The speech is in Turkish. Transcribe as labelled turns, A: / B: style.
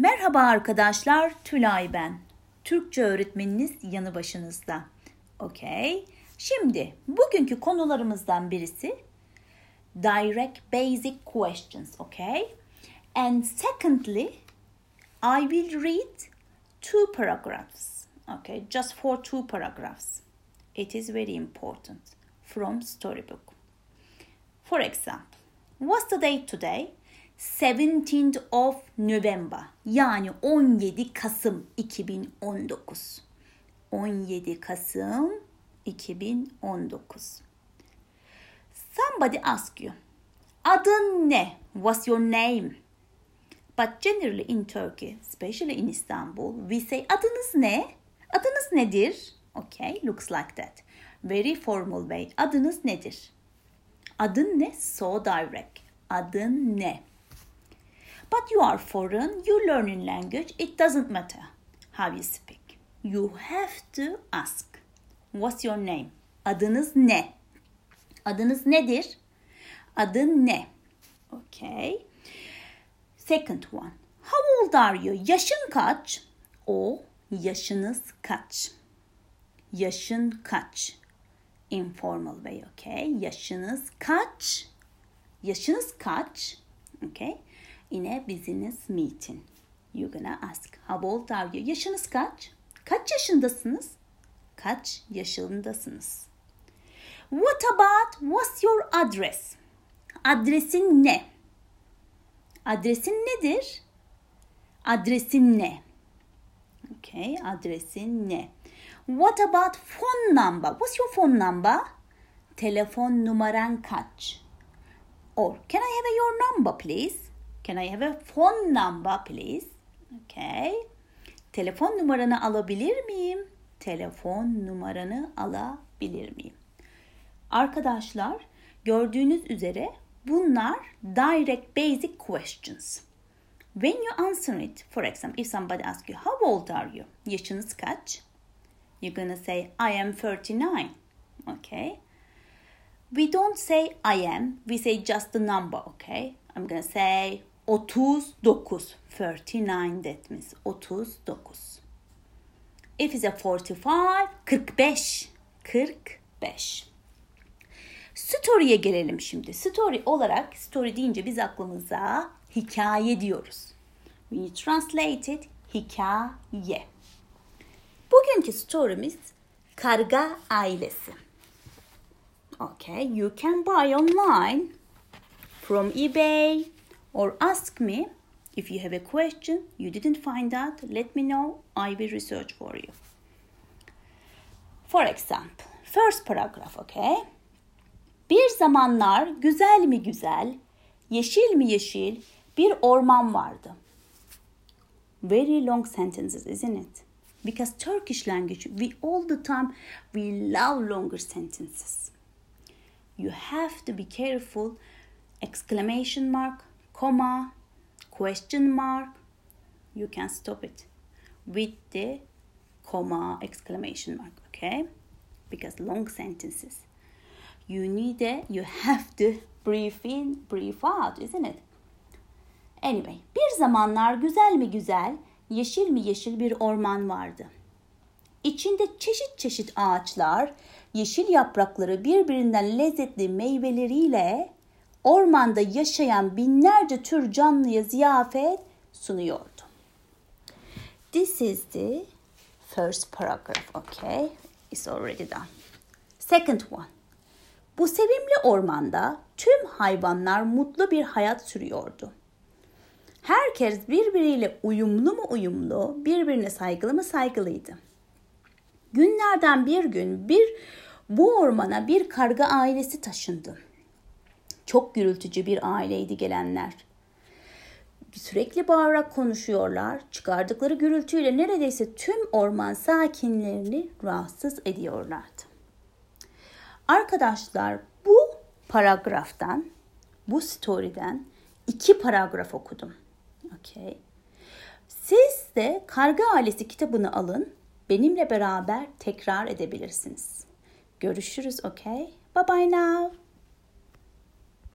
A: Merhaba arkadaşlar, Tülay ben. Türkçe öğretmeniniz yanı başınızda. Okay. Şimdi bugünkü konularımızdan birisi direct basic questions, okay? And secondly, I will read two paragraphs, okay? Just for two paragraphs. It is very important from storybook. For example, what's the date today? 17th of November yani 17 Kasım 2019. 17 Kasım 2019. Somebody ask you, adın ne? What's your name? But generally in Turkey, especially in Istanbul, we say adınız ne? Adınız nedir? Okay, looks like that. Very formal way. Adınız nedir? Adın ne? So direct. Adın ne? But you are foreign, you learn in language, it doesn't matter how you speak. You have to ask. What's your name? Adınız ne? Adınız nedir? Adın ne? Okay. Second one. How old are you? Yaşın kaç? O yaşınız kaç? Yaşın kaç? Informal way, okay? Yaşınız kaç? Yaşınız kaç? Okay? In a business meeting. You're gonna ask, how old are you? Yaşınız kaç? Kaç yaşındasınız? Kaç yaşındasınız? What about, what's your address? Adresin ne? Adresin nedir? Adresin ne? Okay, adresin ne? What about phone number? What's your phone number? Telefon numaran kaç? Or can I have your number please? Can I have a phone number please? Okay. Telefon numaranı alabilir miyim? Telefon numaranı alabilir miyim? Arkadaşlar gördüğünüz üzere bunlar direct basic questions. When you answer it, for example, if somebody asks you, how old are you? Yaşınız kaç? You're gonna say, I am 39. Okay. We don't say I am, we say just the number, okay? I'm gonna say 39. 39 that means 39. If it's a 45, 45. 45. Story'e gelelim şimdi. Story olarak, story deyince biz aklımıza hikaye diyoruz. When you translate it, hikaye. Bugünkü story'miz Karga Ailesi. Okay, you can buy online from eBay or ask me if you have a question you didn't find out, let me know, I will research for you. For example, first paragraph, okay? Bir zamanlar güzel mi güzel, yeşil mi yeşil bir orman vardı. Very long sentences, isn't it? Because Turkish language, we all the time, we love longer sentences. You have to be careful. Exclamation mark, comma, question mark. You can stop it with the comma, exclamation mark, okay? Because long sentences. You need a, you have to brief in, brief out, isn't it? Anyway, bir zamanlar güzel mi güzel, yeşil mi yeşil bir orman vardı. İçinde çeşit çeşit ağaçlar, yeşil yaprakları birbirinden lezzetli meyveleriyle ormanda yaşayan binlerce tür canlıya ziyafet sunuyordu. This is the first paragraph, okay? It's already done. Second one. Bu sevimli ormanda tüm hayvanlar mutlu bir hayat sürüyordu. Herkes birbiriyle uyumlu mu uyumlu, birbirine saygılı mı saygılıydı. Günlerden bir gün bir bu ormana bir karga ailesi taşındı. Çok gürültücü bir aileydi gelenler. Sürekli bağırarak konuşuyorlar. Çıkardıkları gürültüyle neredeyse tüm orman sakinlerini rahatsız ediyorlardı. Arkadaşlar bu paragraftan, bu story'den iki paragraf okudum. Okay. Siz de Karga Ailesi kitabını alın. Benimle beraber tekrar edebilirsiniz. Görüşürüz, okay? Bye bye now.